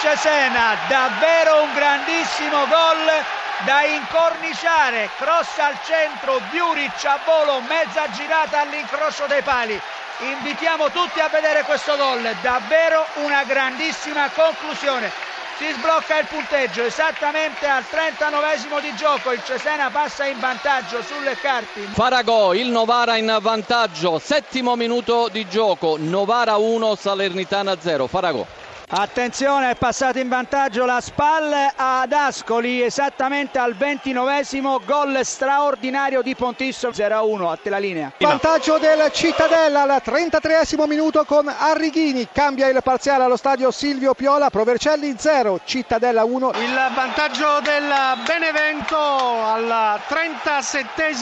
Cesena, davvero un grandissimo gol da incorniciare, cross al centro, Diuric a volo, mezza girata all'incrocio dei pali. Invitiamo tutti a vedere questo gol, davvero una grandissima conclusione. Si sblocca il punteggio esattamente al 39 di gioco, il Cesena passa in vantaggio sulle carte. Faragò, il Novara in vantaggio, settimo minuto di gioco, Novara 1, Salernitana 0. Faragò. Attenzione, è passato in vantaggio la SPAL ad Ascoli esattamente al ventinovesimo gol straordinario di Pontisso 0-1 a te la linea. Vantaggio del Cittadella al 33 minuto con Arrighini, cambia il parziale allo stadio Silvio Piola, Provercelli 0, Cittadella 1. Il vantaggio del Benevento al 37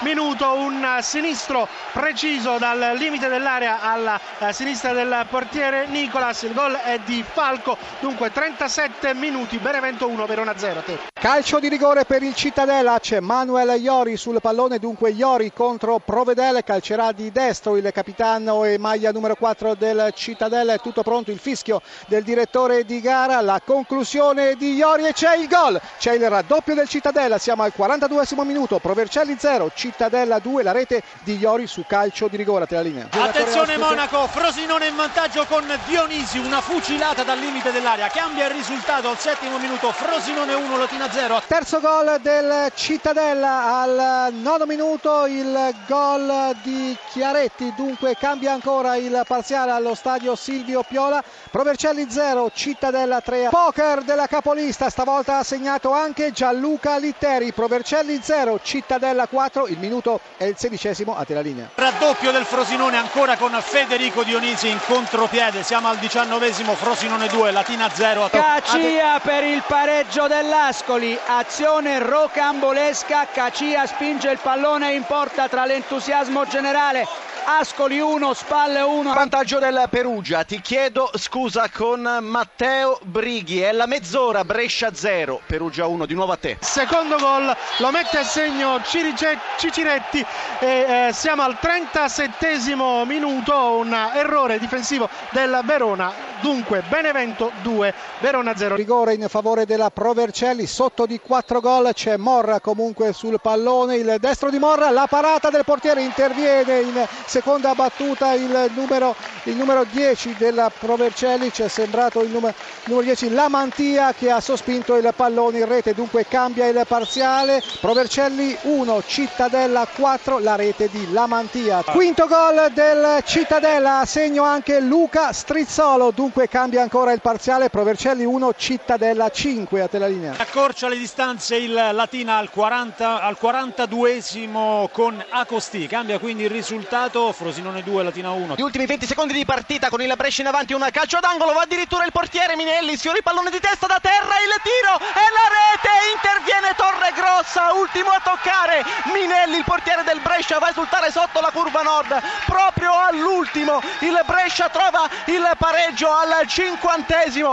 minuto, un sinistro preciso dal limite dell'area alla sinistra del portiere Nicolas, il gol è di Falco. Dunque 37 minuti, Benevento 1, Verona 0. Calcio di rigore per il Cittadella, c'è Manuel Iori sul pallone, dunque Iori contro Provedel, calcerà di destro il capitano e maglia numero 4 del Cittadella, è tutto pronto il fischio del direttore di gara, la conclusione di Iori e c'è il gol, c'è il raddoppio del Cittadella, siamo al 42 minuto, Provercelli 0, Cittadella 2, la rete di Iori su calcio di rigore, te la linea. Attenzione Monaco, Frosinone in vantaggio con Dionisi, una fucilata dal limite dell'area, cambia il risultato al settimo minuto, Frosinone 1, Latina 0. Terzo gol del Cittadella. Al nono minuto, il gol di Chiaretti, dunque cambia ancora il parziale allo stadio Silvio Piola, Provercelli 0, Cittadella 3. Poker della capolista, stavolta ha segnato anche Gianluca Litteri, Provercelli 0, Cittadella 4, il minuto è il sedicesimo, a te la linea. Raddoppio del Frosinone ancora con Federico Dionisi in contropiede, siamo al diciannovesimo, Frosinone 2, Latina 0. Cacia per il pareggio dell'Ascoli, azione rocambolesca, Cacia spinge il pallone in porta tra l'entusiasmo generale. Ascoli 1, spalle 1. Vantaggio del Perugia, ti chiedo scusa con Matteo Brighi, è la mezz'ora, Brescia 0, Perugia 1, di nuovo a te. Secondo gol lo mette a segno Cirice- Ciciretti e eh, siamo al 37 minuto, un errore difensivo del Verona, dunque Benevento 2, Verona 0. Rigore in favore della Provercelli, sotto di 4 gol c'è Morra comunque sul pallone, il destro di Morra, la parata del portiere interviene in seconda battuta il numero, il numero 10 della Provercelli, ci è sembrato il numero, il numero 10 Lamantia che ha sospinto il pallone in rete, dunque cambia il parziale, Provercelli 1, Cittadella 4, la rete di Lamantia. Quinto gol del Cittadella, segno anche Luca Strizzolo, dunque cambia ancora il parziale, Provercelli 1, Cittadella 5, a te la linea. Accorcia le distanze il Latina al, 40, al 42esimo con Acosti, cambia quindi il risultato, Frosinone 2, Latina 1. Gli ultimi 20 secondi di partita con il Brescia in avanti, un calcio d'angolo, va addirittura il portiere Minelli, sfiora il pallone di testa da terra, il tiro e la rete, interviene Torregrossa, ultimo a toccare, Minelli il portiere del Brescia va a esultare sotto la curva nord, proprio all'ultimo il Brescia trova il pareggio al cinquantesimo,